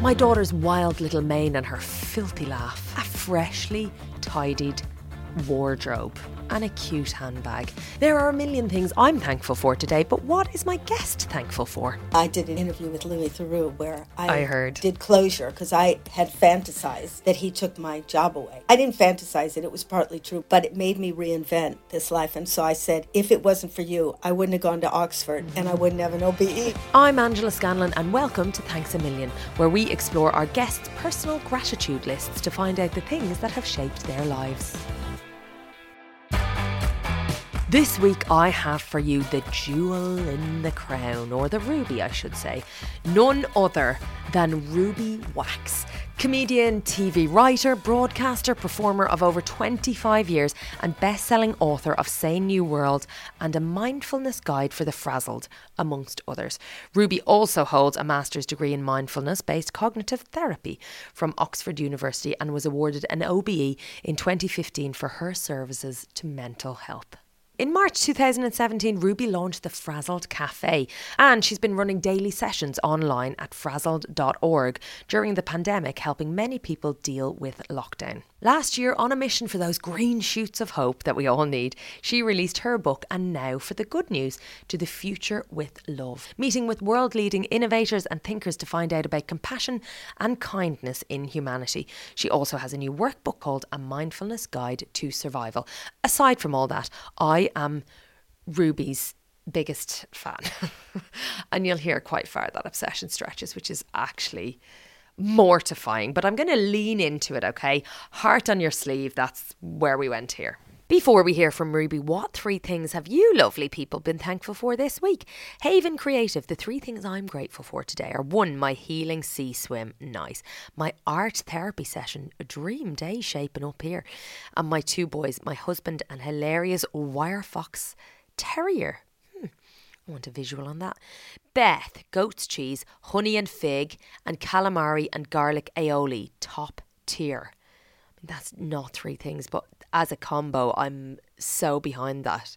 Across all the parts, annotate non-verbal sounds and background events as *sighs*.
My daughter's wild little mane and her filthy laugh. A freshly tidied wardrobe and a cute handbag. There are a million things I'm thankful for today, but what is my guest thankful for? I did an interview with Louis Theroux where I, I heard. did closure because I had fantasized that he took my job away. I didn't fantasize it, it was partly true, but it made me reinvent this life. And so I said, if it wasn't for you, I wouldn't have gone to Oxford and I wouldn't have an OBE. I'm Angela Scanlon, and welcome to Thanks a Million, where we explore our guests' personal gratitude lists to find out the things that have shaped their lives. This week, I have for you the jewel in the crown, or the ruby, I should say. None other than Ruby Wax. Comedian, TV writer, broadcaster, performer of over 25 years, and best selling author of Sane New World and a mindfulness guide for the frazzled, amongst others. Ruby also holds a master's degree in mindfulness based cognitive therapy from Oxford University and was awarded an OBE in 2015 for her services to mental health. In March 2017, Ruby launched the Frazzled Cafe, and she's been running daily sessions online at frazzled.org during the pandemic, helping many people deal with lockdown. Last year, on a mission for those green shoots of hope that we all need, she released her book, and now for the good news to the future with love. Meeting with world leading innovators and thinkers to find out about compassion and kindness in humanity. She also has a new workbook called A Mindfulness Guide to Survival. Aside from all that, I am Ruby's biggest fan. *laughs* and you'll hear quite far that obsession stretches, which is actually mortifying. But I'm going to lean into it, okay? Heart on your sleeve. That's where we went here. Before we hear from Ruby, what three things have you lovely people been thankful for this week? Haven Creative, the three things I'm grateful for today are one, my healing sea swim, nice. My art therapy session, a dream day shaping up here. And my two boys, my husband and hilarious wire fox terrier. I want a visual on that. Beth, goat's cheese, honey and fig, and calamari and garlic aioli, top tier. That's not three things, but as a combo, I'm so behind that.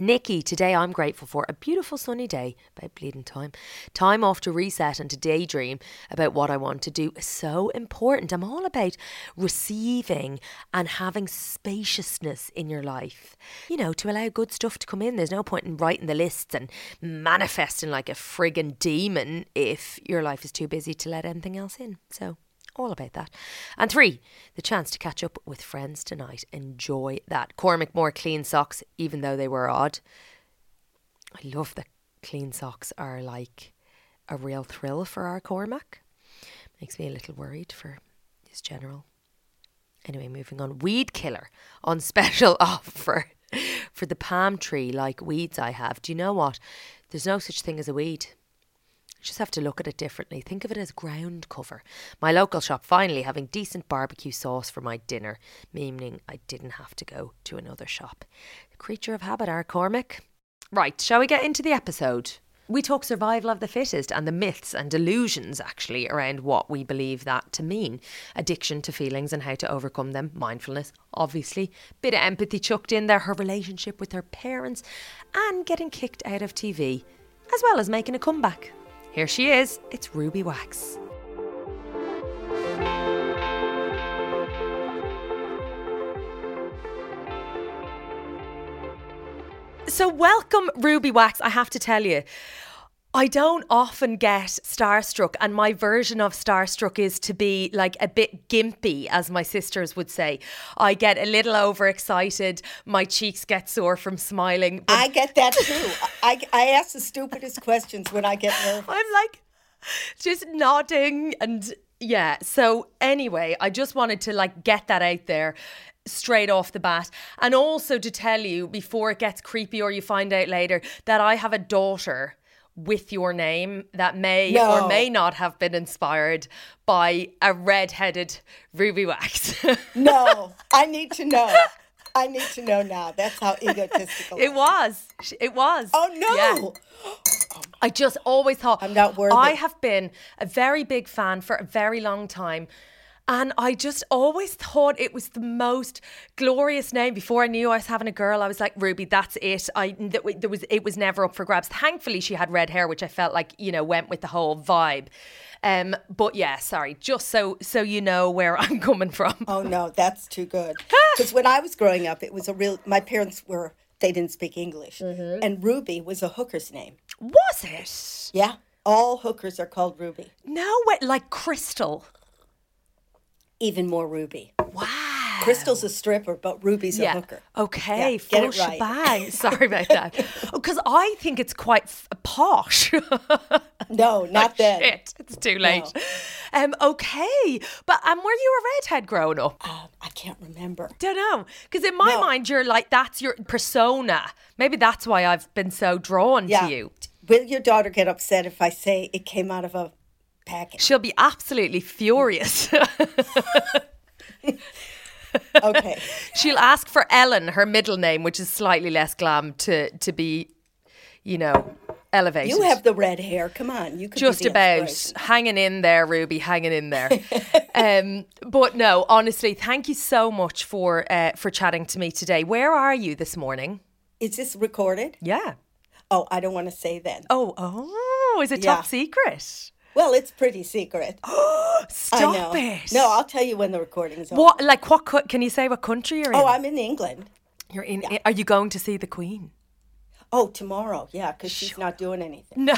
Nikki, today I'm grateful for a beautiful sunny day, about bleeding time. Time off to reset and to daydream about what I want to do is so important. I'm all about receiving and having spaciousness in your life. You know, to allow good stuff to come in. There's no point in writing the lists and manifesting like a friggin' demon if your life is too busy to let anything else in. So all about that. And three, the chance to catch up with friends tonight. Enjoy that. Cormac Moore clean socks, even though they were odd. I love that clean socks are like a real thrill for our Cormac. Makes me a little worried for his general. Anyway, moving on. Weed killer on special *laughs* offer for the palm tree like weeds I have. Do you know what? There's no such thing as a weed. Just have to look at it differently. Think of it as ground cover. My local shop finally having decent barbecue sauce for my dinner, meaning I didn't have to go to another shop. Creature of habit, our Cormac. Right, shall we get into the episode? We talk survival of the fittest and the myths and delusions actually around what we believe that to mean. Addiction to feelings and how to overcome them, mindfulness, obviously, bit of empathy chucked in there, her relationship with her parents, and getting kicked out of TV, as well as making a comeback. Here she is, it's Ruby Wax. So, welcome, Ruby Wax. I have to tell you, I don't often get starstruck, and my version of starstruck is to be like a bit gimpy, as my sisters would say. I get a little overexcited, my cheeks get sore from smiling. but I get that too. I, I ask the stupidest questions when I get nervous. *laughs* I'm like just nodding and yeah. So anyway, I just wanted to like get that out there straight off the bat and also to tell you before it gets creepy or you find out later that I have a daughter with your name that may or may not have been inspired by a red-headed Ruby Wax. *laughs* No, I need to know. I need to know now. That's how egotistical. it was. It was. Oh no! Yeah. I just always thought I'm not worthy. I have been a very big fan for a very long time. And I just always thought it was the most glorious name. Before I knew I was having a girl, I was like, Ruby, that's it. I there was it was never up for grabs. Thankfully, she had red hair, which I felt like you know went with the whole vibe. Um, but yeah, sorry, just so so you know where *laughs* I'm coming from. Oh no, that's too good. *laughs* Because when I was growing up, it was a real. My parents were they didn't speak English, Mm-hmm. and Ruby was a hooker's name. Was it? Yeah, all hookers are called Ruby. No, way, like Crystal. Even more Ruby. Wow. Crystal's a stripper, but Ruby's a Yeah. hooker. Okay, Yeah, full get it right. *laughs* Sorry about that. Because I think it's quite f- posh. *laughs* No, not then. Shit, it's too late. Um, okay, but um, were you a redhead growing up? Uh, I can't remember. Don't know, because in my No. mind, you're like that's your persona. Maybe that's why I've been so drawn Yeah. to you. Will your daughter get upset if I say it came out of a package? She'll be absolutely furious. *laughs* Okay. She'll ask for Ellen, her middle name, which is slightly less glam, to to be, you know, elevated. you have the red hair. Come on. You could just about hanging in there, Ruby, hanging in there. *laughs* um, but no, honestly, thank you so much for uh, for chatting to me today. Where are you this morning? Is this recorded? Yeah. Oh, I don't want to say then. Oh, oh, is it Yeah. top secret? Well, it's pretty secret. *gasps* Stop it. No, I'll tell you when the recording is over. What, like, what? co- Can you say what country you're in? Oh, I'm in England. You're in. Are you going to see the Queen? Oh, tomorrow. Yeah, because she's not doing anything. No.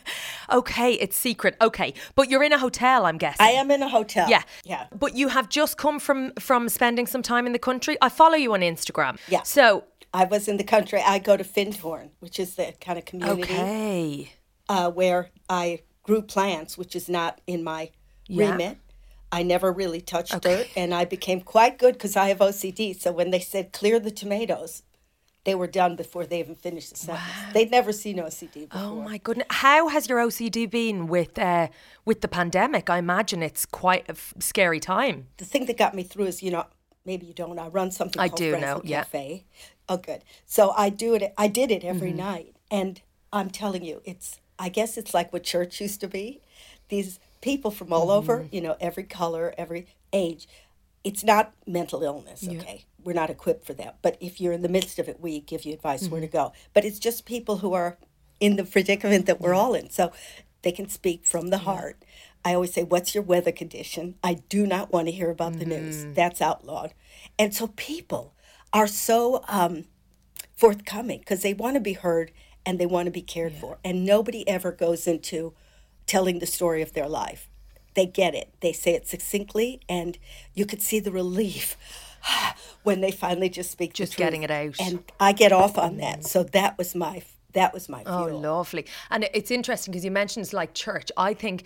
*laughs* okay, it's secret. Okay, but you're in a hotel, I'm guessing. I am in a hotel. Yeah. Yeah. But you have just come from from spending some time in the country. I follow you on Instagram. Yeah. So I was in the country. I go to Findhorn, which is the kind of community okay. uh, where I grew plants, which is not in my Yeah. remit. I never really touched dirt, and I became quite good because I have OCD. So when they said clear the tomatoes, they were done before they even finished the sentence. They'd never seen OCD before. Oh my goodness! How has your OCD been with uh, with the pandemic? I imagine it's quite a f- scary time. the thing that got me through is, you know, maybe you don't. I run something I called do know, yeah. Cafe. Oh, good. So I do it. I did it every Mm-hmm. night, and I'm telling you, it's. I guess it's like what church used to be. These people from all over, Mm-hmm. you know, every color, every age. It's not mental illness. Okay, we're not equipped for that. But if you're in the midst of it, we give you advice where to Mm-hmm. go. But it's just people who are in the predicament that we're all in, so they can speak from the heart. I always say, What's your weather condition? I do not want to hear about the news. That's outlawed. And so people are so um, forthcoming because they want to be heard and they want to be cared for. And nobody ever goes into telling the story of their life. They get it, they say it succinctly, and you could see the relief *sighs* when they finally just speak Just getting it out. And I get off on that. Mm. So that was my that was my Oh, lovely. And it's interesting because you mentioned it's like church. I think,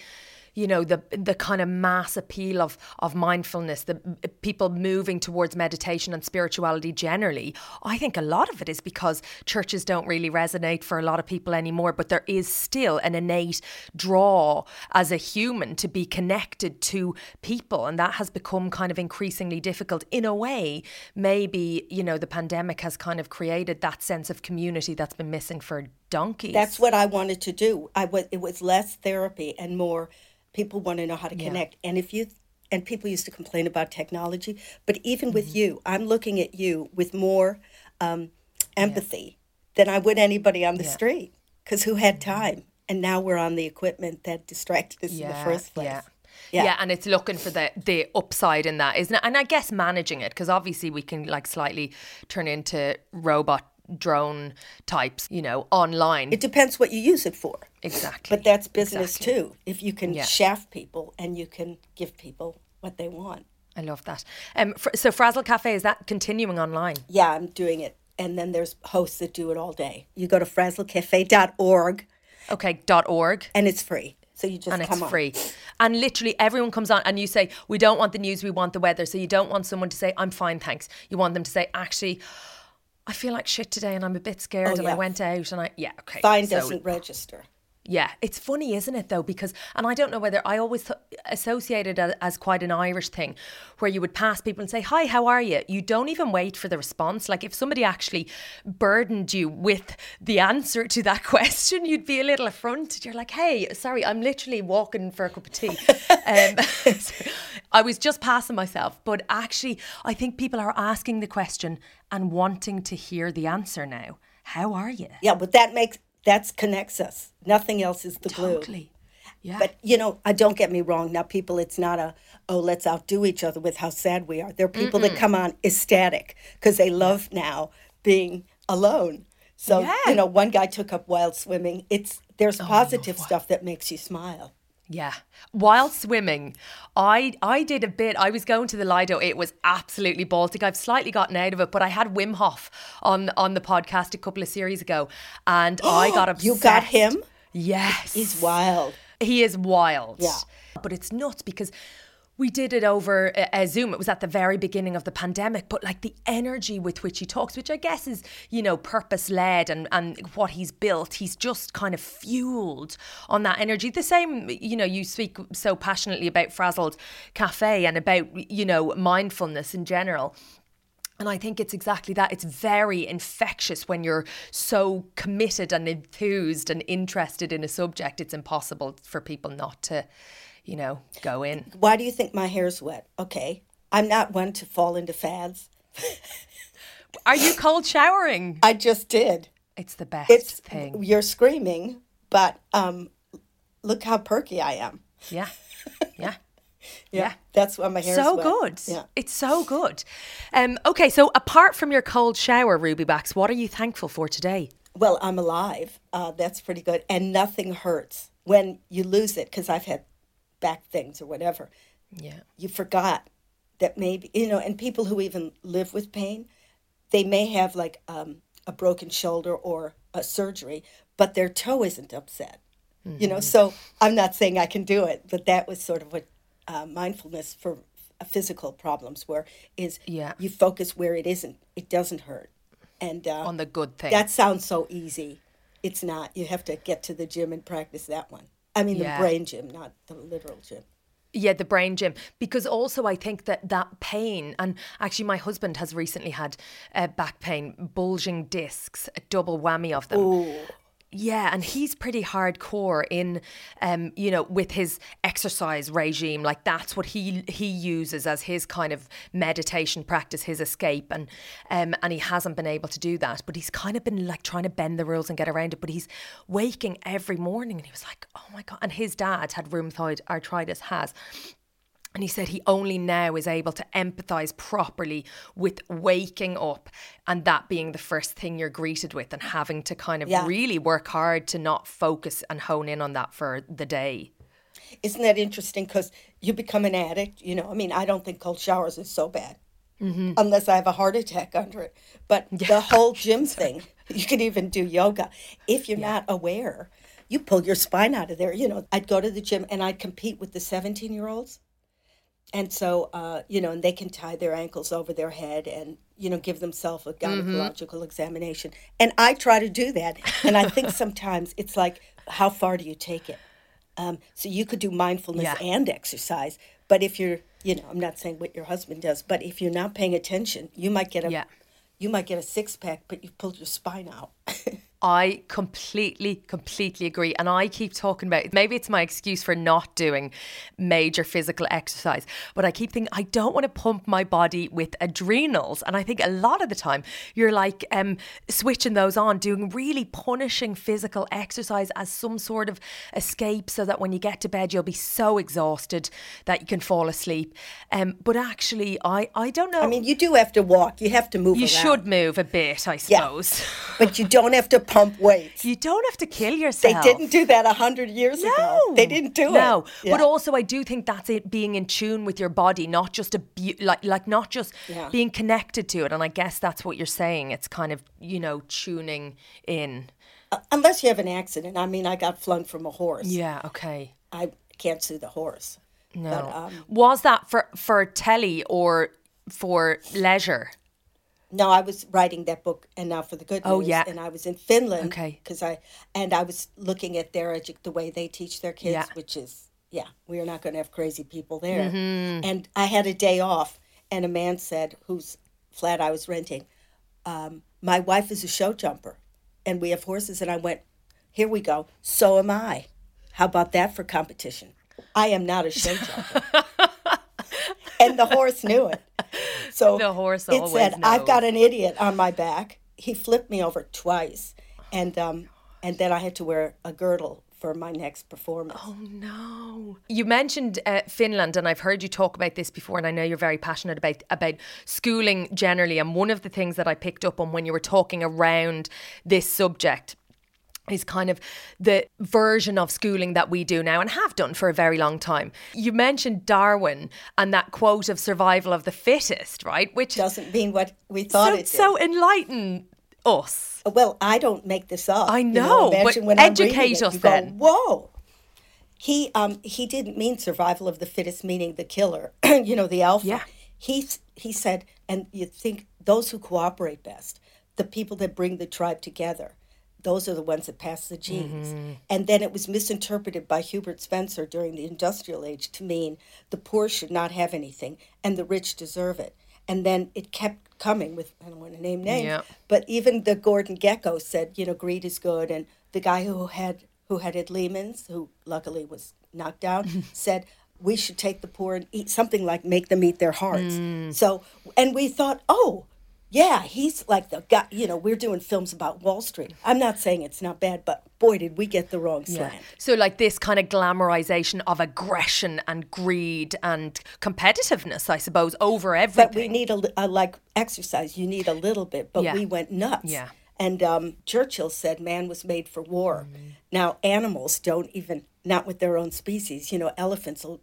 you know, the the kind of mass appeal of of mindfulness, the people moving towards meditation and spirituality generally. I think a lot of it is because churches don't really resonate for a lot of people anymore. But there is still an innate draw as a human to be connected to people, and that has become kind of increasingly difficult. In a way, maybe you know the pandemic has kind of created that sense of community that's been missing for donkeys. That's what I wanted to do. I was it was less therapy and more people want to know how to connect. And if you and people used to complain about technology, but even Mm-hmm. with you, I'm looking at you with more um, empathy than I would anybody on the street. Because who had time? And now we're on the equipment that distracted us in the first place. Yeah. Yeah. Yeah. and it's looking for the the upside in that, isn't it? And I guess managing it because obviously we can like slightly turn into robot drone types, you know, online. It depends what you use it for. exactly. But that's business Exactly. too. If you can Yeah. shaft people and you can give people what they want. I love that. Um, fr- so Frazzled Cafe is that continuing online? Yeah, I'm doing it. And then there's hosts that do it all day. You go to frazzlecafe.org Okay, dot org. and it's free. So you just and it's on. free. And literally everyone comes on and you say, We don't want the news, we want the weather. So you don't want someone to say, I'm fine, thanks. You want them to say, Actually, I feel like shit today and I'm a bit oh, scared Oh, and I went out and I, yeah, okay. Fine So- doesn't register. Yeah, it's funny, isn't it, though? Because, and I don't know whether I always th- associated it as quite an Irish thing where you would pass people and say, Hi, how are you? You don't even wait for the response. Like, if somebody actually burdened you with the answer to that *laughs* question, you'd be a little affronted. You're like, Hey, sorry, I'm literally walking for a cup of tea. *laughs* um, *laughs* I was just passing myself, but actually, I think people are asking the question and wanting to hear the answer now. How are you? Yeah, but that makes that connects us. Nothing else is the glue. Totally. Yeah. But you know, I don't get me wrong. Now, people, it's not a oh, let's outdo each other with how sad we are. There are people that come on ecstatic because they love now being alone. So Yeah. you know, one guy took up wild swimming. It's there's positive stuff that makes you smile. Yeah. While swimming, I I did a bit. I was going to the Lido. It was absolutely Baltic. I've slightly gotten out of it, but I had Wim Hof on on the podcast a couple of series ago, and *gasps* I got obsessed. You got him? Yes. He's wild. He is wild. Yeah. But it's nuts because we did it over a, a Zoom. It was at the very beginning of the pandemic, but like the energy with which he talks, which I guess is, you know, purpose led and, and what he's built, he's just kind of fueled on that energy. The same, you know, you speak so passionately about Frazzled Cafe and about, you know, mindfulness in general. And I think it's exactly that. It's very infectious when you're so committed and enthused and interested in a subject. It's impossible for people not to, you know, go in. Why do you think my hair's wet? Okay. I'm not one to fall into fads. *laughs* Are you cold showering? I just did. It's the best It's thing. you're screaming, but um look how perky I am. *laughs* Yeah. Yeah. Yeah. That's why my hair's So wet. good. Yeah. It's so good. Um, okay, so apart from your cold shower, Ruby Wax, what are you thankful for today? Well, I'm alive. Uh, that's pretty good. And nothing hurts when you lose it because I've had back things or whatever. Yeah. You forgot that maybe, you know, and people who even live with pain, they may have like um, a broken shoulder or a surgery, but their toe isn't upset. You Mm-hmm. know, so I'm not saying I can do it, but that was sort of what uh, mindfulness for physical problems were is Yeah. you focus where it isn't, it doesn't hurt. And uh, On the good thing. that sounds so easy. It's not. You have to get to the gym and practice that one. I mean, Yeah. the brain gym, not the literal gym. Yeah, the brain gym. Because also, I think that that pain, and actually, my husband has recently had uh, back pain, bulging discs, a double whammy of them. Yeah, and he's pretty hardcore in, um, you know, with his exercise regime. Like that's what he he uses as his kind of meditation practice, his escape, and um, and he hasn't been able to do that. But he's kind of been like trying to bend the rules and get around it. But he's waking every morning, and he was like, "Oh my god!" And his dad had rheumatoid arthritis, has. And he said he only now is able to empathize properly with waking up and that being the first thing you're greeted with and having to kind of Yeah. really work hard to not focus and hone in on that for the day. Isn't that interesting? Because you become an addict. You know, I mean, I don't think cold showers is so bad, Mm-hmm. unless I have a heart attack under it. But the whole *laughs* gym thing, you can even do yoga. If you're not aware, you pull your spine out of there. You know, I'd go to the gym and I'd compete with the 17 year olds. And so, uh, you know, and they can tie their ankles over their head and, you know, give themselves a gynecological examination. And I try to do that. And I think *laughs* sometimes it's like, how far do you take it? Um, so you could do mindfulness Yeah. and exercise. But if you're, you know, I'm not saying what your husband does, but if you're not paying attention, you might get a, Yeah. you might get a six pack, but you pulled your spine out. *laughs* I completely, completely agree. And I keep talking about maybe it's my excuse for not doing major physical exercise, but I keep thinking I don't want to pump my body with adrenals. And I think a lot of the time you're like um, switching those on, doing really punishing physical exercise as some sort of escape so that when you get to bed, you'll be so exhausted that you can fall asleep. Um, but actually, I, I don't know. I mean, you do have to walk. You have to move. you around, should move a bit, I Yeah. suppose. *laughs* but you don't have to pump weights. you don't have to kill yourself. They didn't do that a hundred years ago. They didn't do it. no. Yeah. But also, I do think that's it being in tune with your body, not just a like like not just Yeah. being connected to it. And I guess that's what you're saying. It's kind of you know tuning in. unless you have an accident. I mean, I got flung from a horse. Yeah. Okay. I can't sue the horse. No. But, um, Was that for for telly or for leisure? No, I was writing that book, and now for the good news. Oh, yeah. And I was in Finland. Okay. Because I and I was looking at their edu- the way they teach their kids, Yeah. which is yeah, we are not going to have crazy people there. Mm-hmm. And I had a day off, and a man said, whose flat I was renting, um, my wife is a show jumper, and we have horses. And I went, here we go. So am I. How about that for competition? I am not a show jumper. *laughs* and the horse knew it. *laughs* So The horse it said, "I've got an idiot on my back." He flipped me over twice, and um, and then I had to wear a girdle for my next performance. Oh no! You mentioned uh, Finland, and I've heard you talk about this before, and I know you're very passionate about about schooling generally. And one of the things that I picked up on when you were talking around this subject is kind of the version of schooling that we do now and have done for a very long time. You mentioned Darwin and that quote of survival of the fittest, right? Which Doesn't mean what we thought so, it did. so enlighten us. Well, I don't make this up. I you know, but imagine when I'm reading educate it, us you go. Whoa. He um he didn't mean survival of the fittest, meaning the killer. *clears throat* you know, the alpha. Yeah. He he said, and you think those who cooperate best, the people that bring the tribe together, those are the ones that pass the genes. Mm-hmm. And then it was misinterpreted by Herbert Spencer during the industrial age to mean the poor should not have anything and the rich deserve it. And then it kept coming with I don't want to name names, Yeah. but even the Gordon Gekko said, you know, greed is good. And the guy who had who headed Lehman's, who luckily was knocked down, *laughs* said we should take the poor and eat something like make them eat their hearts. Mm. So, and we thought, oh, yeah, he's like the guy. You know, we're doing films about Wall Street. I'm not saying it's not bad, but boy, did we get the wrong slant. So, like this kind of glamorization of aggression and greed and competitiveness, I suppose, over everything. But we need a, a like exercise. You need a little bit, but Yeah. we went nuts. Yeah. And um, Churchill said, "Man was made for war." Mm-hmm. Now animals don't even not with their own species. You know, elephants will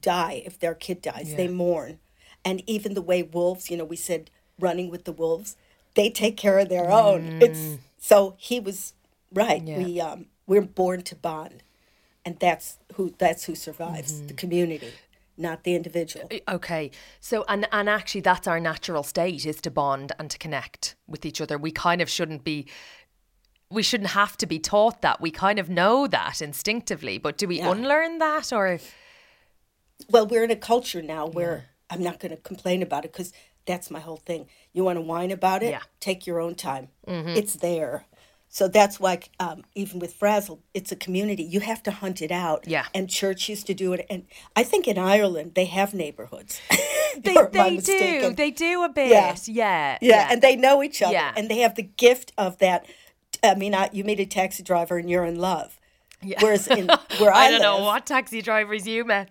die if their kid dies. They mourn, and even the way wolves. You know, we said running with the wolves. They take care of their own. It's so he was right. Mm. Yeah. We um, we're born to bond, and that's who that's who survives Mm-hmm. the community, not the individual. Okay. So and and actually that's our natural state is to bond and to connect with each other. We kind of shouldn't be we shouldn't have to be taught that. We kind of know that instinctively, but do we Yeah. unlearn that or if well, we're in a culture now where I'm not going to complain about it because that's my whole thing. You want to whine about it? Yeah. Take your own time. It's there. So that's why, um, even with Frazzle, it's a community. You have to hunt it out. Yeah. And church used to do it. And I think in Ireland, they have neighborhoods. *laughs* they, Or am I they do. They do a bit. Yeah. Yeah. yeah, and they know each other. Yeah. And they have the gift of that. I mean, I, you meet a taxi driver and you're in love. Whereas in *laughs* where I, I don't know what taxi drivers you met.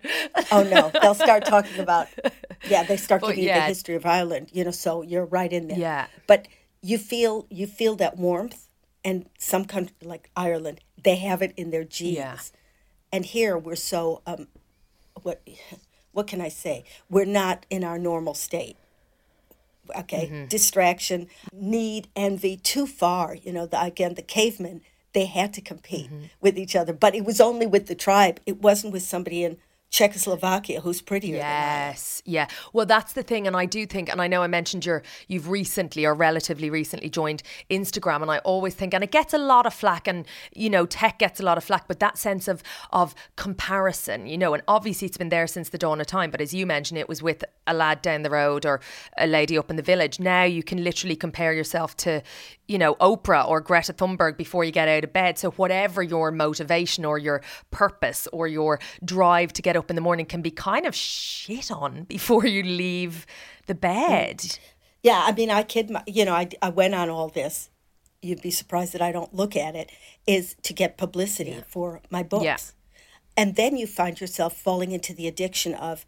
Oh no, they'll start talking *laughs* about. Yeah, they start giving you yeah. the history of Ireland. You know, so you're right in there. Yeah. But you feel you feel that warmth, and some country like Ireland, they have it in their genes. Yeah. And here we're so um, what what can I say? We're not in our normal state. Okay, Mm-hmm. distraction, need, envy, too far. You know, the, again, the cavemen they had to compete Mm-hmm. with each other, but it was only with the tribe. It wasn't with somebody in Czechoslovakia who's prettier. than Yes, yeah. Well, that's the thing, and I do think, and I know I mentioned your you've recently or relatively recently joined Instagram, and I always think, and it gets a lot of flack, and you know, tech gets a lot of flack, but that sense of of comparison, you know, and obviously it's been there since the dawn of time. But as you mentioned, it was with a lad down the road or a lady up in the village. Now you can literally compare yourself to, you know, Oprah or Greta Thunberg before you get out of bed. So whatever your motivation or your purpose or your drive to get up in the morning can be kind of shit on before you leave the bed. Yeah, I mean, I kid my, you know, I, I went on all this. You'd be surprised that I don't look at it, is to get publicity for my books. Yeah. And then you find yourself falling into the addiction of,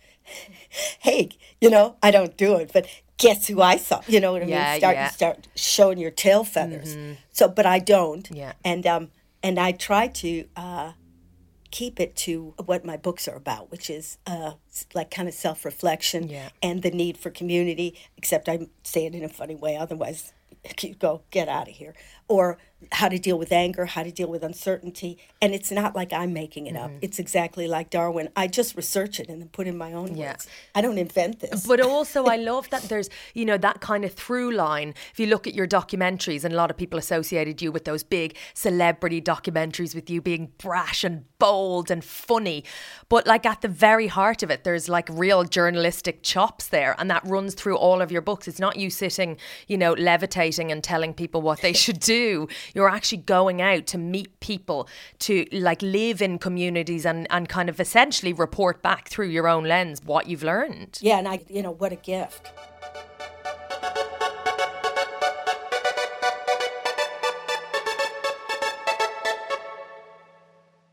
*laughs* hey, you know, I don't do it, but guess who I saw? You know what I Yeah, mean? Start, yeah. Start showing your tail feathers. So, but I don't. Yeah. And, um, and I try to, uh, keep it to what my books are about, which is uh, like kind of self reflection Yeah. and the need for community, except I say it in a funny way. Otherwise, *laughs* you go, get out of here. Or how to deal with anger, how to deal with uncertainty. And it's not like I'm making it up. Mm-hmm. It's exactly like Darwin. I just research it and then put in my own Yeah. words. I don't invent this. But also, I *laughs* love that there's, you know, that kind of through line. If you look at your documentaries, and a lot of people associated you with those big celebrity documentaries, with you being brash and bold and funny. But like at the very heart of it, there's like real journalistic chops there, and that runs through all of your books. It's not you sitting, you know, levitating and telling people what they *laughs* should do. You're actually going out to meet people, to like live in communities and, and kind of essentially report back through your own lens what you've learned. Yeah, and I, you know, what a gift.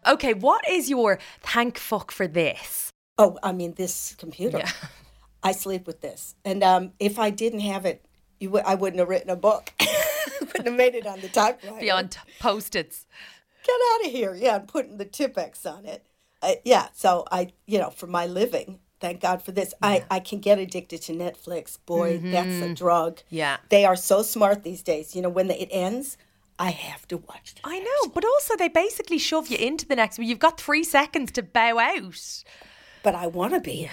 Okay, what is your thank fuck for this? Oh, I mean, this computer. Yeah. I sleep with this. And um, if I didn't have it, you w- I wouldn't have written a book. *laughs* *laughs* wouldn't have made it on the typewriter. Beyond post its. Get out of here. Yeah, I'm putting the Tipp-Ex on it. Uh, yeah, so I, you know, for my living, thank God for this. I, I can get addicted to Netflix. Boy, that's a drug. Mm-hmm. Yeah. They are so smart these days. You know, when the, it ends, I have to watch it. I know, but also they basically shove you into the next one. You've got three seconds to bow out. but I want to be.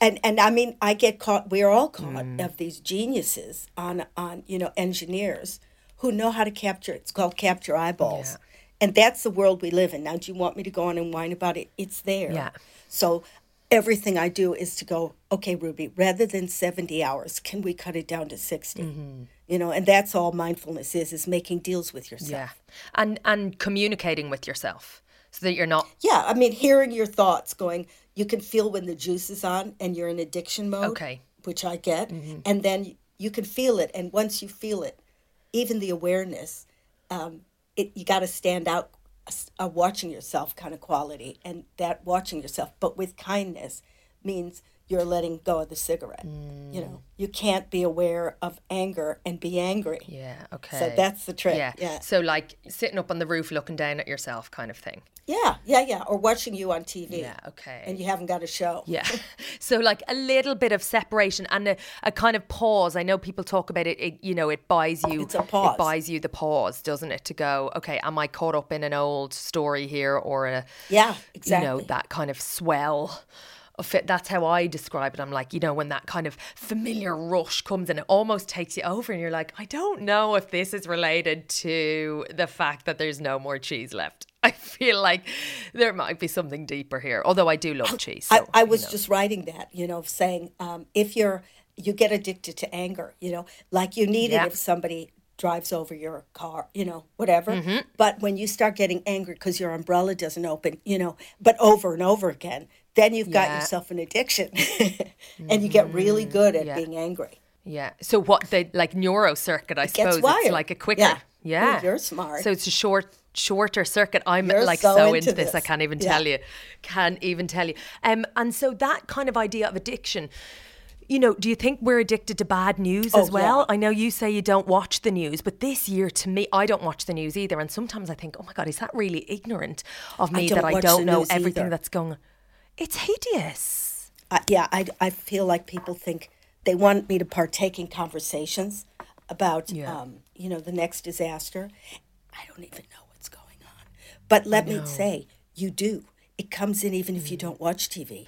And and I mean, I get caught. We're all caught of these geniuses on on you know engineers who know how to capture. It's called capture eyeballs, Yeah. and that's the world we live in. Now, do you want me to go on and whine about it? It's there. Yeah. So everything I do is to go. Okay, Ruby. Rather than seventy hours, can we cut it down to 60 Mm-hmm. You know, and that's all mindfulness is: is making deals with yourself. Yeah. And and communicating with yourself so that you're not Yeah, I mean, hearing your thoughts going, you can feel when the juice is on and you're in addiction mode. Okay. Which I get. And then you can feel it. And once you feel it, even the awareness, um, it, you got to stand out a, a watching yourself kind of quality. And that watching yourself, but with kindness, means you're letting go of the cigarette. You know, you can't be aware of anger and be angry. Yeah, okay. So that's the trick. yeah. Yeah. So like sitting up on the roof looking down at yourself kind of thing. Yeah, yeah, yeah. Or watching you on TV. Yeah, okay. And you haven't got a show. Yeah. *laughs* *laughs* So like a little bit of separation and a, a kind of pause. I know people talk about it, it you know, it buys you It's a pause. It buys you the pause, doesn't it? To go, okay, am I caught up in an old story here or a Yeah, exactly. you know, that kind of swell of it. That's how I describe it. I'm like, you know, when that kind of familiar rush comes and it almost takes you over and you're like, I don't know if this is related to the fact that there's no more cheese left. *laughs* I feel like there might be something deeper here. Although I do love cheese. So, I, I you was know. just writing that, you know, saying um, if you're you get addicted to anger, you know, like you need Yeah. it if somebody drives over your car, you know, whatever. Mm-hmm. But when you start getting angry because your umbrella doesn't open, you know, but over and over again, then you've got Yeah. Mm-hmm. yourself an addiction, *laughs* and you get really good at Yeah. being angry. Yeah. So what the like neuro circuit, I gets suppose it's like a quicker. Yeah. Yeah. You're smart. So it's a short shorter circuit. I'm You're like so so, into into this. I can't even Yeah. tell you. Can't even tell you. Um and so that kind of idea of addiction you know, do you think we're addicted to bad news as Oh, well? yeah. I know you say you don't watch the news, but this year to me, I don't watch the news either. And sometimes I think, oh my God, is that really ignorant of me don't that I don't know everything either. that's going on? It's hideous. I, yeah, I, I feel like people think they want me to partake in conversations about, Yeah. um, you know, the next disaster. I don't even know what's going on. But let me say, you do. It comes in even Mm. if you don't watch TV.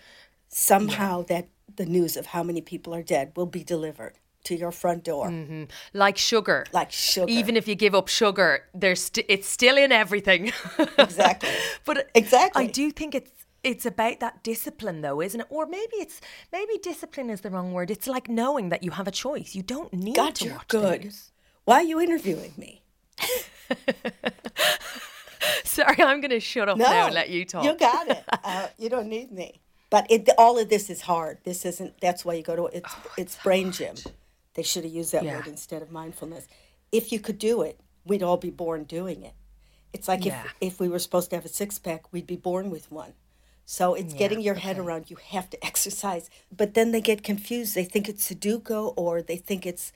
Somehow that the news of how many people are dead will be delivered to your front door, Like sugar. like sugar. Even if you give up sugar, there's st- it's still in everything. Exactly. *laughs* but Exactly. I do think it's it's about that discipline though, isn't it? Or maybe it's maybe discipline is the wrong word. It's like knowing that you have a choice. You don't need God, to you're watch good. news. Why are you interviewing me? *laughs* *laughs* Sorry, I'm going to shut up now and let you talk. You got it. *laughs* Uh, you don't need me. But it, all of this is hard. This isn't. That's why you go to it's. it's brain gym. They should have used that Oh, Yeah. word instead of mindfulness. If you could do it, we'd all be born doing it. It's like Yeah. if if we were supposed to have a six pack, we'd be born with one. So it's getting your head around. You have to *laughs* exercise. But then they get confused. They think it's Sudoku or they think it's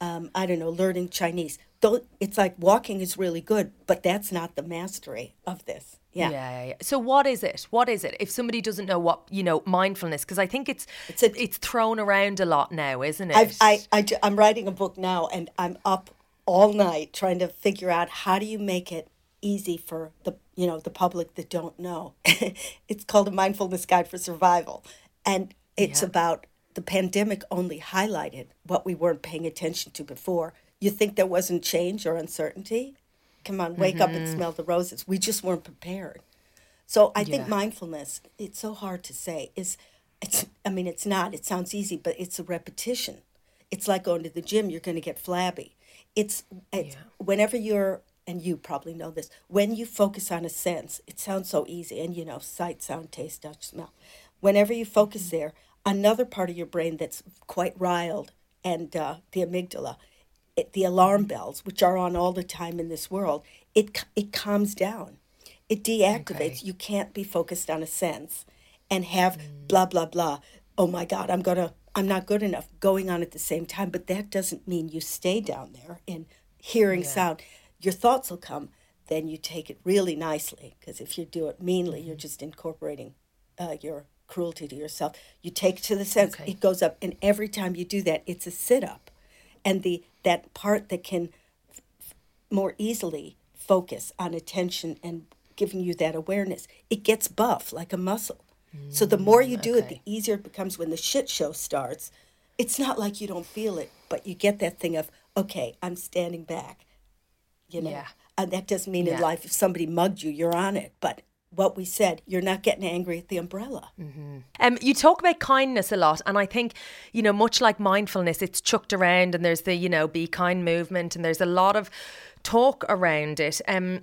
um, I don't know, learning Chinese. Though it's like walking is really good, but that's not the mastery of this. Yeah. Yeah. yeah, yeah. So what is it? What is it? If somebody doesn't know what you know mindfulness, because I think it's It's a- it's thrown around a lot now, isn't it? I've, I, I, I'm writing a book now, and I'm up all night trying to figure out how do you make it easy for the you know the public that don't know. *laughs* it's called a mindfulness guide for survival, and it's about the pandemic only highlighted what we weren't paying attention to before. You think there wasn't change or uncertainty? Come on, wake up and mm-hmm. smell the roses. We just weren't prepared. So I think mindfulness, it's so hard to say, is it's I mean it's not. It sounds easy, but it's a repetition. It's like going to the gym, you're gonna get flabby. It's it's whenever you're and you probably know this, when you focus on a sense, it sounds so easy, and you know, sight, sound, taste, touch, smell. Whenever you focus mm-hmm. there, another part of your brain that's quite riled, and uh, the amygdala, it, the alarm bells, which are on all the time in this world, it it calms down, it deactivates. Okay. You can't be focused on a sense, and have mm. blah blah blah. Oh my God, I'm gonna, I'm not good enough going on at the same time. But that doesn't mean you stay down there in hearing yeah. sound. Your thoughts will come. Then you take it really nicely because if you do it meanly, mm-hmm. you're just incorporating uh, your cruelty to yourself. You take to the sense, okay. it goes up, and every time you do that, it's a sit up, and the that part that can f- more easily focus on attention and giving you that awareness, it gets buff like a muscle. Mm, so the more you do okay. it, the easier it becomes when the shit show starts. It's not like you don't feel it, but you get that thing of, okay, I'm standing back. You know, yeah. and that doesn't mean yeah. in life if somebody mugged you, you're on it. But what we said, you're not getting angry at the umbrella. Mm-hmm. Um, you talk about kindness a lot, and I think, you know, much like mindfulness, it's chucked around, and there's the, you know, be kind movement, and there's a lot of talk around it. Um,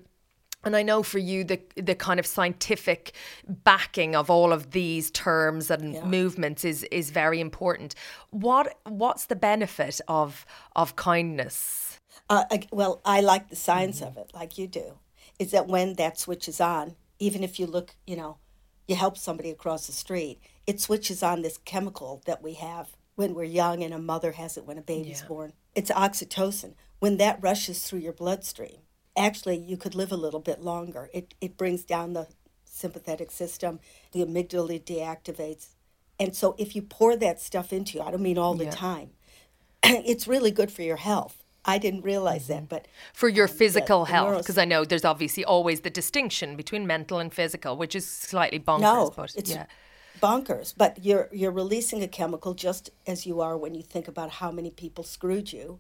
and I know for you the the kind of scientific backing of all of these terms and yeah. movements is is very important. What what's the benefit of of kindness? Uh, well, I like the science mm-hmm. of it, like you do. Is that when that switches on, even if you look, you know, you help somebody across the street, it switches on this chemical that we have when we're young and a mother has it when a baby's yeah. born. It's oxytocin. When that rushes through your bloodstream, actually you could live a little bit longer. It, it brings down the sympathetic system, the amygdala deactivates. And so if you pour that stuff into you, I don't mean all the yeah. time, *clears throat* it's really good for your health. I didn't realize that, but for your um, physical the, health, because I know there's obviously always the distinction between mental and physical, which is slightly bonkers. No, but it's yeah. bonkers. But you're you're releasing a chemical just as you are when you think about how many people screwed you.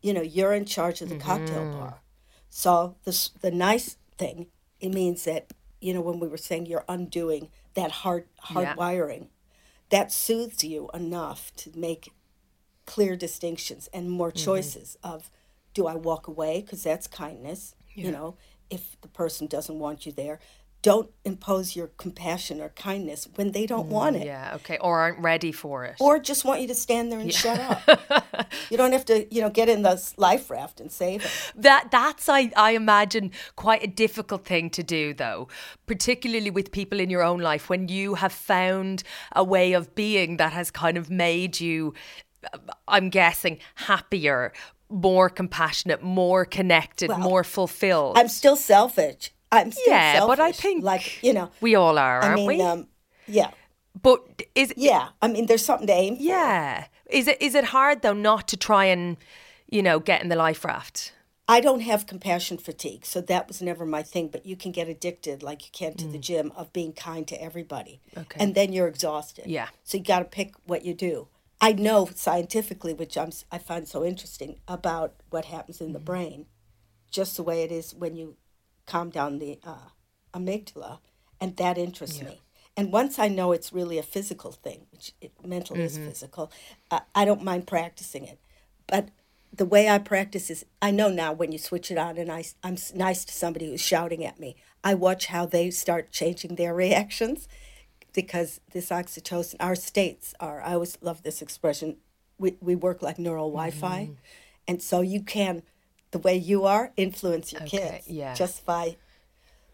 You know, you're in charge of the mm-hmm. cocktail bar. So the the nice thing it means that you know when we were saying you're undoing that hard hard yeah. wiring, that soothes you enough to make clear distinctions and more mm-hmm. choices mm-hmm. of do I walk away because that's kindness, yeah. you know, if the person doesn't want you there don't impose your compassion or kindness when they don't mm, want it. Yeah, okay. Or aren't ready for it. Or just want you to stand there and yeah. shut up. *laughs* you don't have to, you know, get in the life raft and save it. That that's I I imagine quite a difficult thing to do though, particularly with people in your own life when you have found a way of being that has kind of made you I'm guessing happier, more compassionate, more connected, well, more fulfilled. I'm still selfish I'm still yeah, selfish. but I think like you know we all are, aren't I mean, we? Um, yeah. But is yeah, I mean, there's something to aim for. Yeah, is it is it hard though not to try and you know get in the life raft? I don't have compassion fatigue, so that was never my thing. But you can get addicted, like you can to mm. the gym, of being kind to everybody, okay. and then you're exhausted. Yeah. So you got to pick what you do. I know scientifically, which I'm I find so interesting about what happens in the brain, just the way it is when you calm down the uh, amygdala, and that interests yeah. me. And once I know it's really a physical thing, which it, mental mm-hmm. is physical, uh, I don't mind practicing it. But the way I practice is I know now when you switch it on and I, I'm nice to somebody who's shouting at me, I watch how they start changing their *laughs* reactions because this oxytocin, our states are, I always love this expression, we, we work like neural Wi Fi. Mm-hmm. And so you can the way you are influence your okay, kids yeah. just by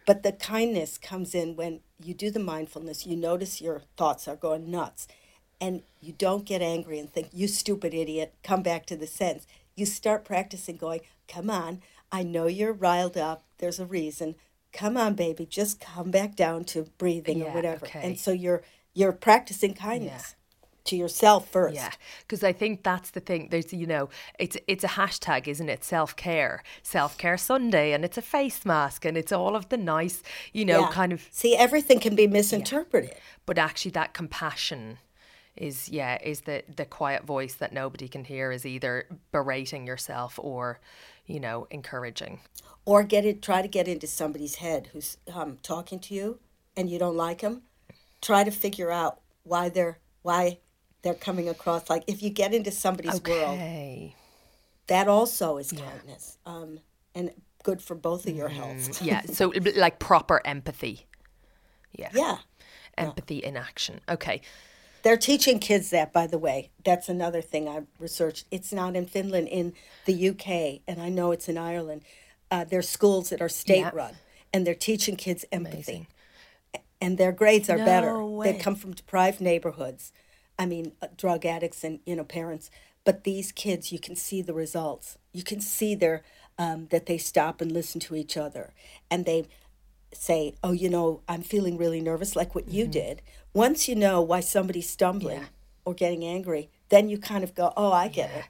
but the kindness comes in when you do the mindfulness you notice your thoughts are going nuts and you don't get angry and think you stupid idiot come back to the sense you start practicing going come on i know you're riled up there's a reason come on baby just come back down to breathing yeah, or whatever okay. and so you're you're practicing kindness to yourself first. Yeah, because I think that's the thing. There's, you know, it's it's a hashtag, isn't it? Self care, self care Sunday, and it's a face mask, and it's all of the nice, you know, yeah. kind of. See, everything can be misinterpreted. Yeah. But actually, that compassion is yeah is the the quiet voice that nobody can hear is either berating yourself or you know encouraging or get it try to get into somebody's head who's um, talking to you and you don't like them try to figure out why they're why they're coming across. Like if you get into somebody's okay. world, that also is kindness. Yeah. Um, and good for both of your health. yeah. *laughs* So like proper empathy. Yeah. Yeah. Empathy in action. Okay. They're teaching kids that, by the way. That's another thing I've researched. It's not in Finland, in the UK, and I know it's in Ireland. Uh, there's schools that are state Yeah. run, and they're teaching kids empathy. Amazing. And their grades are better. Way. They come from deprived neighborhoods. I mean, uh, drug addicts and you know parents. But these kids, you can see the results. You can see their um, that they stop and listen to each other, and they say, "Oh, you know, I'm feeling really nervous," like what Mm-hmm. you did. Once you know why somebody's stumbling or getting angry, then you kind of go, "Oh, I get it,"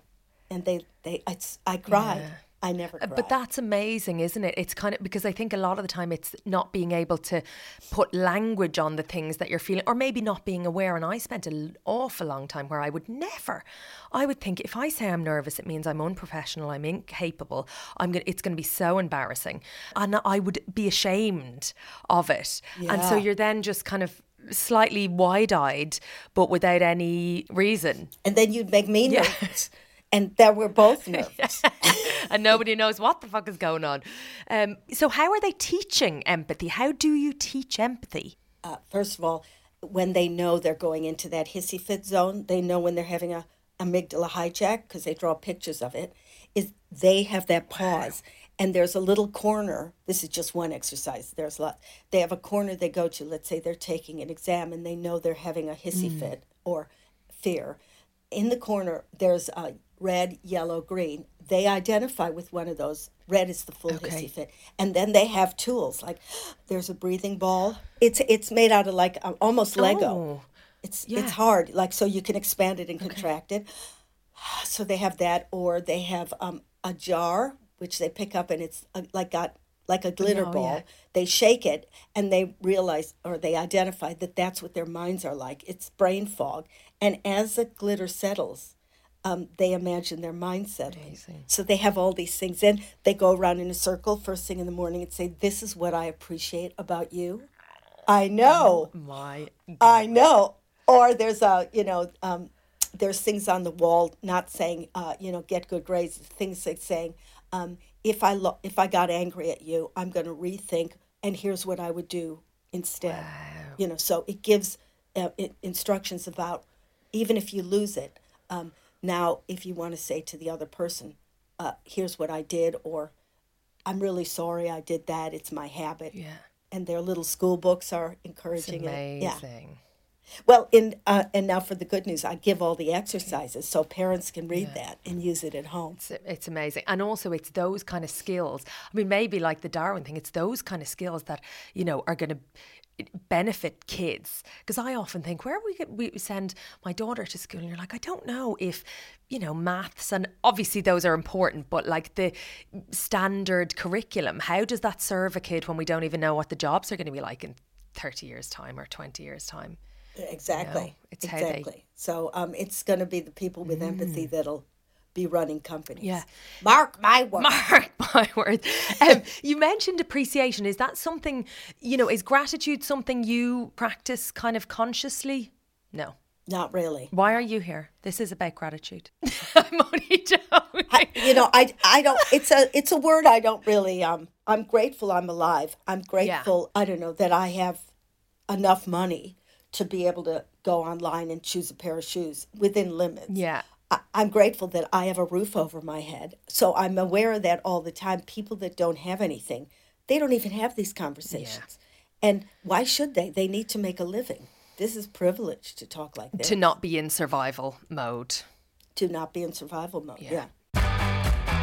and they they I, I cried. I never cried. Uh, But that's amazing, isn't it? It's kind of because I think a lot of the time it's not being able to put language on the things that you're feeling, or maybe not being aware. And I spent an awful long time where I would never, I would think if I say I'm nervous, it means I'm unprofessional, I'm incapable. I'm gonna, it's going to be so embarrassing, and I would be ashamed of it. And so you're then just kind of slightly wide-eyed, but without any reason. and then you'd make me nervous, *laughs* and that we're both *laughs* nervous. *laughs* and nobody knows what the fuck is going on. Um, so, how are they teaching empathy? How do you teach empathy? uh, first of all, when they know they're going into that hissy fit zone, they know when they're having a amygdala hijack because they draw pictures of it. Is they have that pause, and there's a little corner. This is just one exercise. There's a lot. They have a corner they go to. Let's say they're taking an exam, and they know they're having a hissy fit or fear. In the corner, there's a red, yellow, green. They identify with one of those. Red is the full Okay. hissy fit, and then they have tools like there's a breathing ball. It's it's made out of like uh, almost Lego. Oh, It's yeah. it's hard, like so you can expand it and contract it. So they have that, or they have um, a jar which they pick up and it's uh like got like a glitter Oh, ball. yeah. They shake it and they realize or they identify that that's what their minds are like. It's brain fog, and as the glitter settles, um, they imagine their mindset. Amazing. So they have all these things. Then they go around in a circle first thing in the morning and say, "This is what I appreciate about you." I know. my. I know. Or there's a, you know, um, there's things on the wall not saying, uh, you know, get good grades. Things like saying, um, if I lo- if I got angry at you, I'm going to rethink, and here's what I would do instead. You know, so it gives uh, it, instructions about even if you lose it. Um, now, if you want to say to the other person, uh, here's what I did, or I'm really sorry I did that. It's my habit. Yeah. And their little school books are encouraging it. Yeah. Well, in uh, and now for the good news, I give all the exercises so parents can read that and use it at home. It's, it's amazing. And also, it's those kind of skills. I mean, maybe like the Darwin thing, it's those kind of skills that, you know, are going to benefit kids. Because I often think, where we, get, we send my daughter to school, and you're like, I don't know if, you know, maths, and obviously those are important, but like the standard curriculum, how does that serve a kid when we don't even know what the jobs are going to be like in 30 years' time or 20 years' time? Exactly. it's how they- exactly. So um, it's going to be the people with empathy that'll be running companies. Yeah. Mark my word. Mark *laughs* my words. Um, you mentioned appreciation. Is that something, you know, is gratitude something you practice kind of consciously? No. Not really. Why are you here? This is about gratitude. *laughs* I'm only *laughs* joking. I, you know, I I don't. It's a it's a word I don't really. Um, I'm grateful I'm alive. I'm grateful. I don't know that I have enough money to be able to go online and choose a pair of shoes within limits. yeah. I'm grateful that I have a roof over my head. So I'm aware of that all the time. People that don't have anything, they don't even have these conversations. And why should they? They need to make a living. This is privilege to talk like this, To not be in survival mode. to not be in survival mode. Yeah. yeah.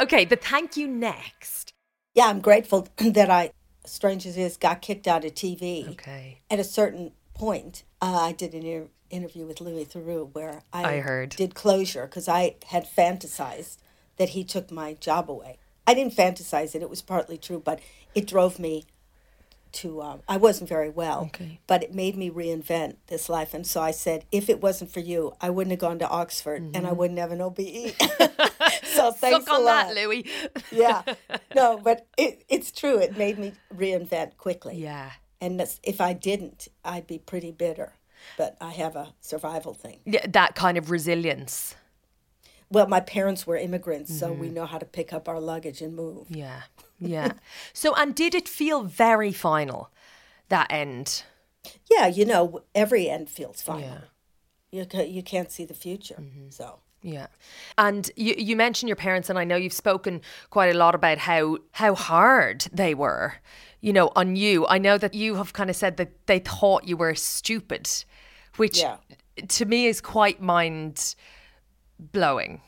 Okay, the thank you next. Yeah, I'm grateful *clears throat* that I, strange as it is, got kicked out of TV. Okay. At a certain point, uh, I did an inter- interview with Louis Theroux where I, I heard. did closure because I had fantasized that he took my job away. I didn't fantasize it; it was partly true, but it drove me to. Um, I wasn't very well, Okay. but it made me reinvent this life. And so I said, if it wasn't for you, I wouldn't have gone to Oxford, and I wouldn't have an OBE. *laughs* so thanks Mm-hmm. Suck a on lot that, Louis. yeah no *laughs* but it, it's true it made me reinvent quickly yeah. and if i didn't i'd be pretty bitter but I have a survival thing. Yeah, that kind of resilience. Well, my parents were immigrants, so Mm-hmm. we know how to pick up our luggage and move. Yeah. Yeah. *laughs* so, and did it feel very final, that end? Yeah, you know, every end feels final. Yeah. Mm-hmm. You, you can't see the future. So, Yeah. And you, you mentioned your parents, and I know you've spoken quite a lot about how, how hard they were, you know, on you. I know that you have kind of said that they thought you were stupid, which Yeah. to me is quite mind blowing.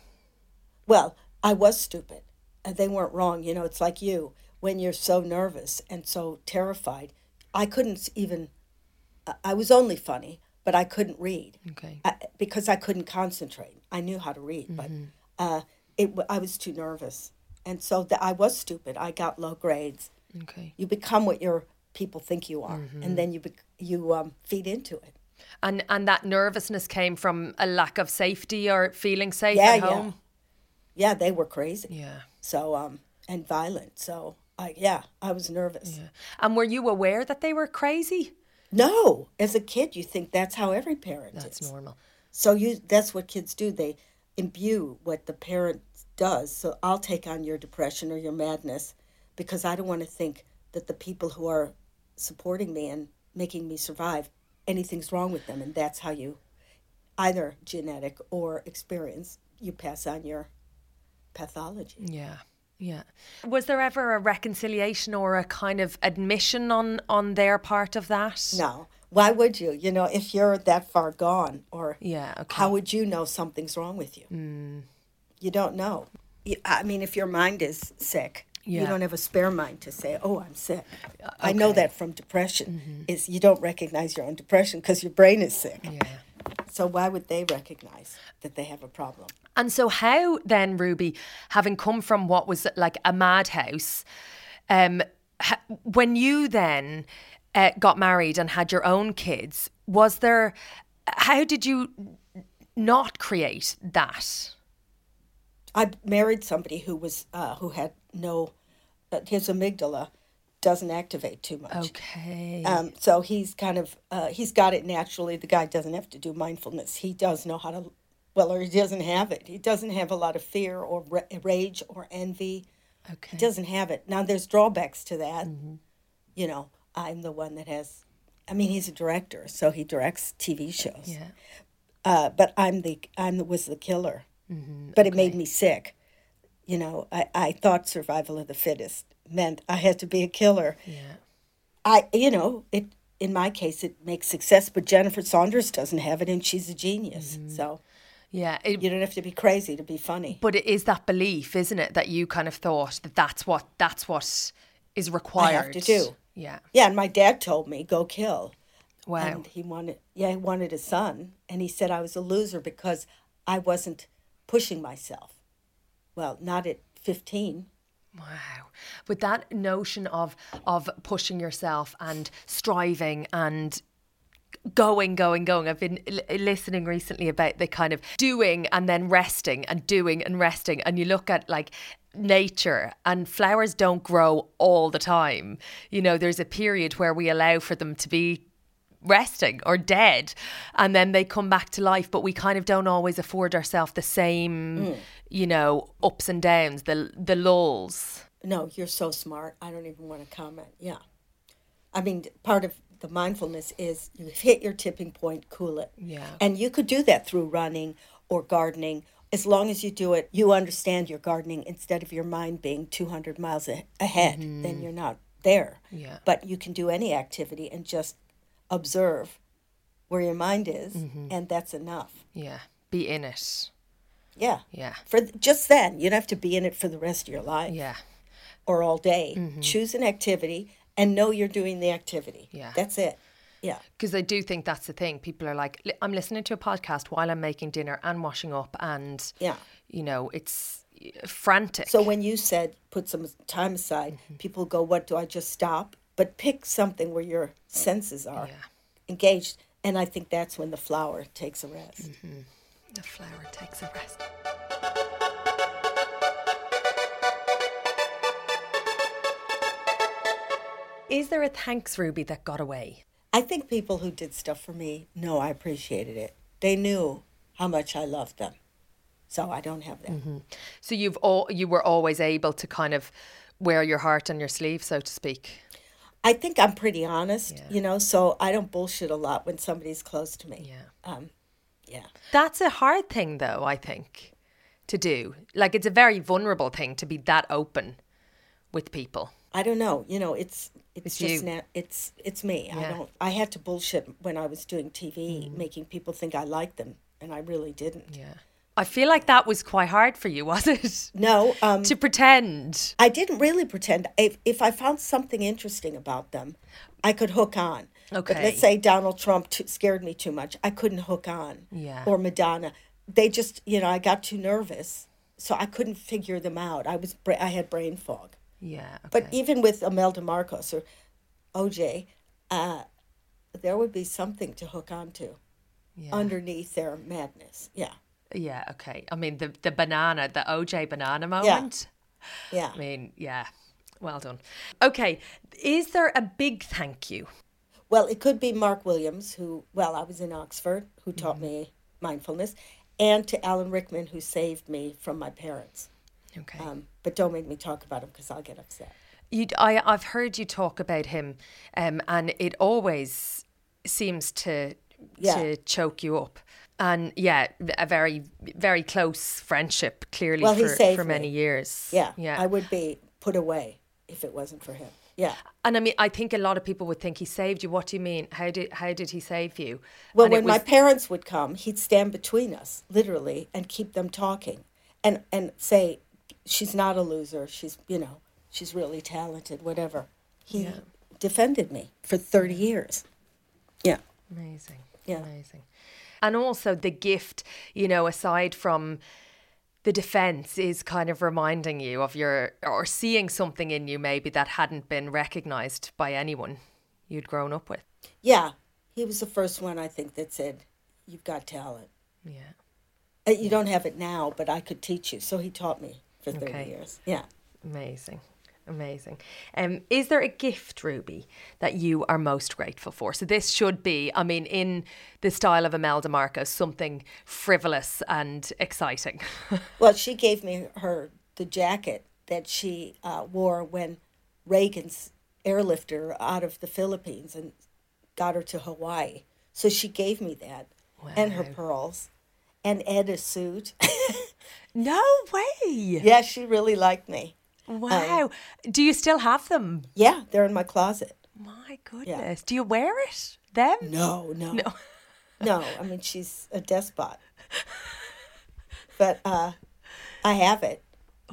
well, I was stupid. And they weren't wrong. You know, it's like you when you're so nervous and so terrified. I couldn't even, I- was only funny, but I couldn't read. Okay. I, because I couldn't concentrate. I knew how to read, but uh, it I was too nervous, and so th- I was stupid. I got low grades. Okay. You become what your people think you are, and then you bec- you um, feed into it. And and that nervousness came from a lack of safety or feeling safe Yeah, at yeah. home. Yeah, they were crazy. Yeah. So um, and violent. So I yeah, I was nervous. Yeah. And were you aware that they were crazy? No, as a kid, you think that's how every parent That's is. normal. So you that's what kids do. They imbue what the parent does. So I'll take on your depression or your madness because I don't want to think that the people who are supporting me and making me survive anything's wrong with them and that's how you either genetic or experience you pass on your pathology. Yeah. Yeah. Was there ever a reconciliation or a kind of admission on on their part of that? No. Why would you? You know, if you're that far gone or Yeah, okay. how would you know something's wrong with you? Mm. You don't know. I mean, if your mind is sick, you don't have a spare mind to say, "Oh, I'm sick." I know that from depression. Is you don't recognize your own depression because your brain is sick. Yeah. So why would they recognize that they have a problem? And so, how then, Ruby, having come from what was like a madhouse, um, ha- when you then uh, got married and had your own kids, was there? How did you not create that? I married somebody who was uh, who had no, his amygdala doesn't activate too much. Okay. Um, so he's kind of uh, he's got it naturally. The guy doesn't have to do mindfulness. He does know how to, well, or he doesn't have it. He doesn't have a lot of fear or ra- rage or envy. okay. He doesn't have it. Now there's drawbacks to that. You know, I'm the one that has. I mean, he's a director, so he directs TV shows. Yeah. Uh, but I'm the I'm the was the killer. But it made me sick. You know, I, I thought survival of the fittest meant I had to be a killer. Yeah. I, you know, it in my case it makes success, but Jennifer Saunders doesn't have it, and she's a genius. Mm-hmm. So Yeah. It, you don't have to be crazy to be funny. but it is that belief, isn't it, that you kind of thought that that's what that's what is required I have to do. Yeah. Yeah, and my dad told me go kill, Wow. and he wanted, yeah, he wanted a son, and he said I was a loser because I wasn't pushing myself. Well, not at fifteen. Wow. With that notion of of pushing yourself and striving and going going going i've been l- listening recently about the kind of doing and then resting and doing and resting and you look at like nature and flowers don't grow all the time you know there's a period where we allow for them to be resting or dead and then they come back to life but we kind of don't always afford ourselves the same mm. you know ups and downs the the lulls No, you're so smart. I don't even want to comment. Yeah. I mean, part of the mindfulness is you hit your tipping point, cool it. Yeah. And you could do that through running or gardening. As long as you do it, you understand your gardening instead of your mind being 200 miles a- ahead, then mm-hmm. you're not there. Yeah. But you can do any activity and just observe where your mind is, mm-hmm. and that's enough. yeah be in it Yeah. yeah For th- just then, you don't have to be in it for the rest of your life. yeah or all day. Mm-hmm. Choose an activity and know you're doing the activity. Yeah. That's it. Yeah. because I do think that's the thing. People are like, I'm listening to a podcast while I'm making dinner and washing up, and Yeah. you know, it's uh, frantic. So when you said put some time aside, mm-hmm. people go, What do I just stop? But pick something where your senses are Yeah. engaged. And I think that's when the flower takes a rest. the flower takes a rest. Is there a thanks Ruby that got away? I think people who did stuff for me know I appreciated it. They knew how much I loved them. So I don't have that. Mm-hmm. So you've all you were always able to kind of wear your heart on your sleeve, so to speak. I think I'm pretty honest, Yeah. you know, so I don't bullshit a lot when somebody's close to me. Yeah. Um, yeah. That's a hard thing though, I think, to do. Like it's a very vulnerable thing to be that open with people. I don't know. You know, it's it's, It's just you. na- it's it's me. I don't. I had to bullshit when I was doing TV, Mm. making people think I liked them, and I really didn't. Yeah. I feel like that was quite hard for you, *laughs* was it? No, um, to pretend. I didn't really pretend. If if I found something interesting about them, I could hook on. But Okay. let's say Donald Trump scared me too much. I couldn't hook on. Yeah. Or Madonna. They just, you know, I got too nervous, so I couldn't figure them out. I was, bra- I had brain fog. Yeah. Okay. But even with Imelda Marcos or OJ, uh, there would be something to hook onto yeah. underneath their madness. Yeah, yeah, okay. I mean the the banana, the OJ banana moment. yeah. yeah. I mean, yeah. Well done. Okay. Is there a big thank you? Well, it could be Mark Williams, who, well, I was in Oxford, who taught Mm-hmm. me mindfulness, and to Alan Rickman, who saved me from my parents. Okay. Um, but don't make me talk about him because I'll get upset. You, I, I've heard you talk about him, um, and it always seems to Yeah. to choke you up. And yeah, a very very close friendship, clearly Well, for, for me. many years. Yeah, yeah. I would be put away if it wasn't for him. Yeah. and I mean, I think a lot of people would think he saved you. What do you mean? How did how did he save you? Well, And when my parents would come, he'd stand between us, literally, and keep them talking, and and say, "She's not a loser. She's you know, she's really talented. Whatever." He Yeah. defended me for thirty years. Yeah. Amazing. Yeah. Amazing. And also the gift, you know, aside from the defense is kind of reminding you of your or seeing something in you maybe that hadn't been recognized by anyone you'd grown up with. Yeah, he was the first one I think that said, "You've got talent. Yeah. Uh, You don't have it now, but I could teach you." So he taught me for thirty Okay. years. Yeah. Amazing. Amazing. Um, is there a gift, Ruby, that you are most grateful for? So this should be, I mean, in the style of Imelda Marcos, something frivolous and exciting. *laughs* Well, she gave me her the jacket that she uh, wore when Reagan's airlifter out of the Philippines and got her to Hawaii. So she gave me that and her pearls and Ed a suit. *laughs* no way. yeah, she really liked me. Wow. Do you still have them? Yeah, they're in my closet. My goodness. Do you wear it? Them? No, no, No. no. I mean, she's a despot. But uh, I have it.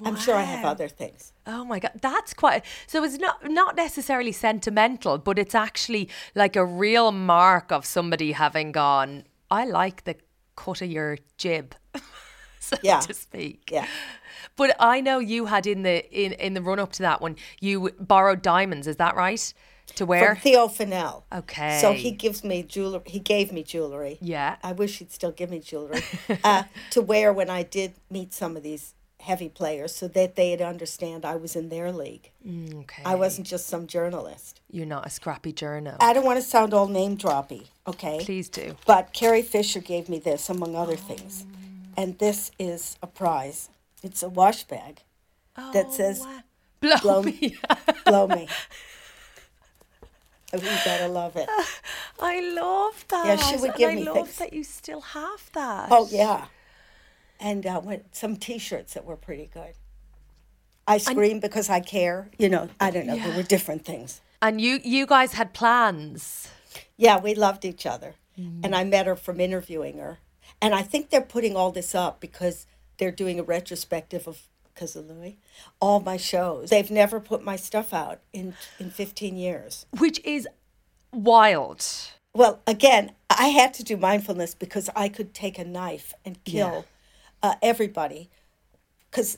I'm sure I have other things. Oh my god, that's quite. So it's not not necessarily sentimental, but it's actually like a real mark of somebody having gone. I like the cut of your jib, *laughs* so Yeah. to speak. Yeah. But I know you had in the in in the run up to that one, you borrowed diamonds. Is that right? To wear? From Theo Fennell. Okay. So he gives me jewelry. He gave me jewelry. Yeah. I wish he'd still give me jewelry uh, *laughs* to wear when I did meet some of these heavy players, so that they'd understand I was in their league. okay. I wasn't just some journalist. You're not a scrappy journal. I don't want to sound all name droppy, okay? Please do. But Carrie Fisher gave me this, among other things, and this is a prize. It's a wash bag that says Oh, wow. blow, blow me. "Blow me." *laughs* Oh, You gotta love it. I love that. Yeah, she would and give I me love things. that you still have that. Oh yeah, and uh, went some T-shirts that were pretty good. I scream because I care. You know, I don't know. There were different things. And you you guys had plans. Yeah, we loved each other, and I met her from interviewing her. And I think they're putting all this up because they're doing a retrospective of because of Louis, all my shows. They've never put my stuff out in in fifteen years. which is wild. Well, again, I had to do mindfulness because I could take a knife and kill uh, everybody. Because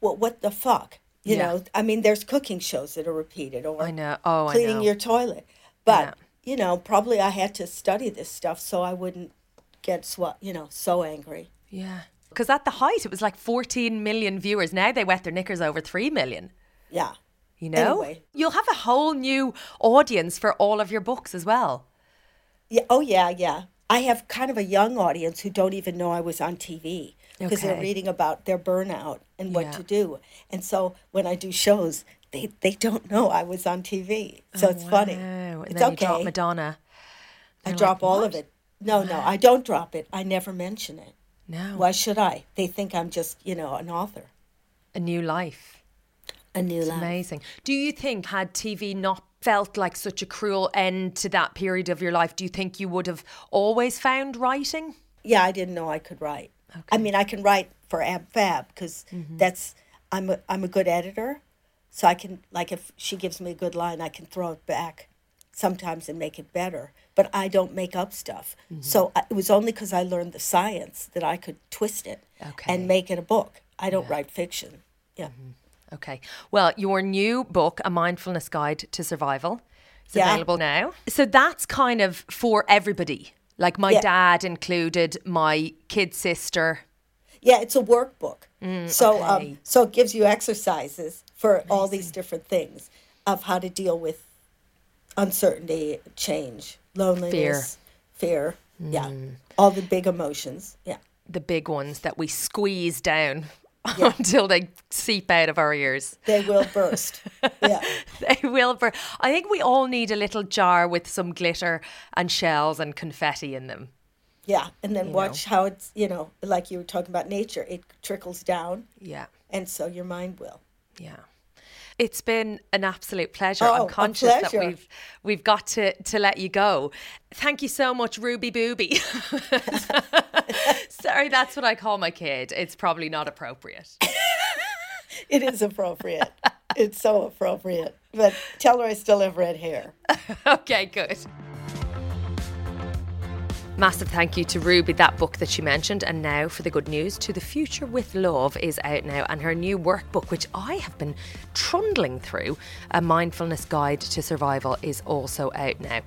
what, what the fuck? You Yeah. know, I mean, there's cooking shows that are repeated or I know. Oh, cleaning know. your toilet. But, Yeah. you know, probably I had to study this stuff so I wouldn't get, swa- you know, so angry. yeah. Because at the height, it was like 14 million viewers. Now they wet their knickers over 3 million. Yeah. You know? Anyway. You'll have a whole new audience for all of your books as well. Yeah. Oh, yeah, yeah. I have kind of a young audience who don't even know I was on TV because they're reading about their burnout and what Yeah. to do. And so when I do shows, they, they don't know I was on TV. So it's oh, funny. Oh, And It's okay. drop Madonna. I They're drop like, all "What?" of it. No, no, I don't drop it. I never mention it. No. Why should I? They think I'm just, you know, an author. A new life. A new life. Amazing. Do you think, had TV not felt like such a cruel end to that period of your life, do you think you would have always found writing? Yeah, I didn't know I could write. Okay. I mean, I can write for Ab Fab because Mm-hmm. that's I'm a, I'm a good editor, so I can like if she gives me a good line, I can throw it back sometimes and make it better. But I don't make up stuff. Mm-hmm. So I, it was only because I learned the science that I could twist it Okay. and make it a book. I don't write fiction. Yeah. Okay. Well, your new book, A Mindfulness Guide to Survival, is Yeah. available now. So that's kind of for everybody. Like my Yeah. dad included, my kid sister. Yeah, it's a workbook. so Mm, okay. um, so it gives you exercises for all these different things of how to deal with uncertainty, change, loneliness, fear. Yeah, Mm. all the big emotions. Yeah, the big ones that we squeeze down *laughs* until they seep out of our ears. they will burst. *laughs* yeah, They will burst. I think we all need a little jar with some glitter and shells and confetti in them. yeah, and then watch how it's you know like you were talking about nature. It trickles down, Yeah, and so your mind will. yeah. It's been an absolute pleasure. Oh, I'm conscious that we've we've got to to let you go. Thank you so much, Ruby Booby. *laughs* Sorry, that's what I call my kid. It's probably not appropriate. *laughs* It is appropriate. it's so appropriate. But tell her I still have red hair. *laughs* okay, good. Massive thank you to Ruby, that book that she mentioned. And now for the good news To the Future with Love is out now, and her new workbook, which I have been trundling through, A Mindfulness Guide to Survival, is also out now.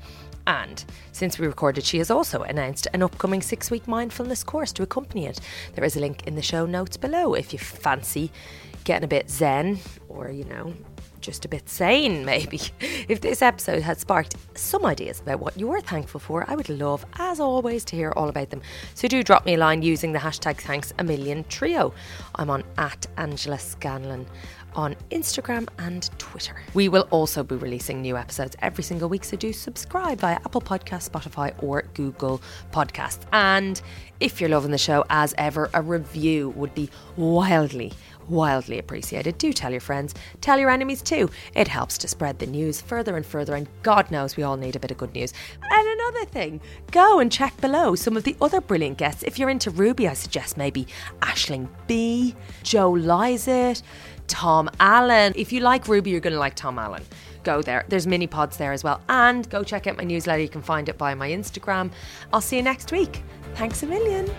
And since we recorded, she has also announced an upcoming six week mindfulness course to accompany it. There is a link in the show notes below if you fancy getting a bit zen or, you know, just a bit sane, maybe. If this episode had sparked some ideas about what you're thankful for, I would love, as always, to hear all about them. So do drop me a line using the hashtag thanks a million trio. I'm on at Angela Scanlon on Instagram and Twitter. We will also be releasing new episodes every single week, so do subscribe via Apple Podcasts, Spotify, or Google Podcasts. And if you're loving the show, as ever, a review would be wildly wildly appreciated. Do tell your friends, tell your enemies too. It helps to spread the news further and further, and God knows we all need a bit of good news. And another thing, go and check below some of the other brilliant guests. If you're into Ruby, I suggest maybe Aisling Bea, Joe Lycett, Tom Allen. If you like Ruby, you're going to like Tom Allen. Go there. There's mini pods there as well. And go check out my newsletter. You can find it via my Instagram. I'll see you next week. Thanks a million.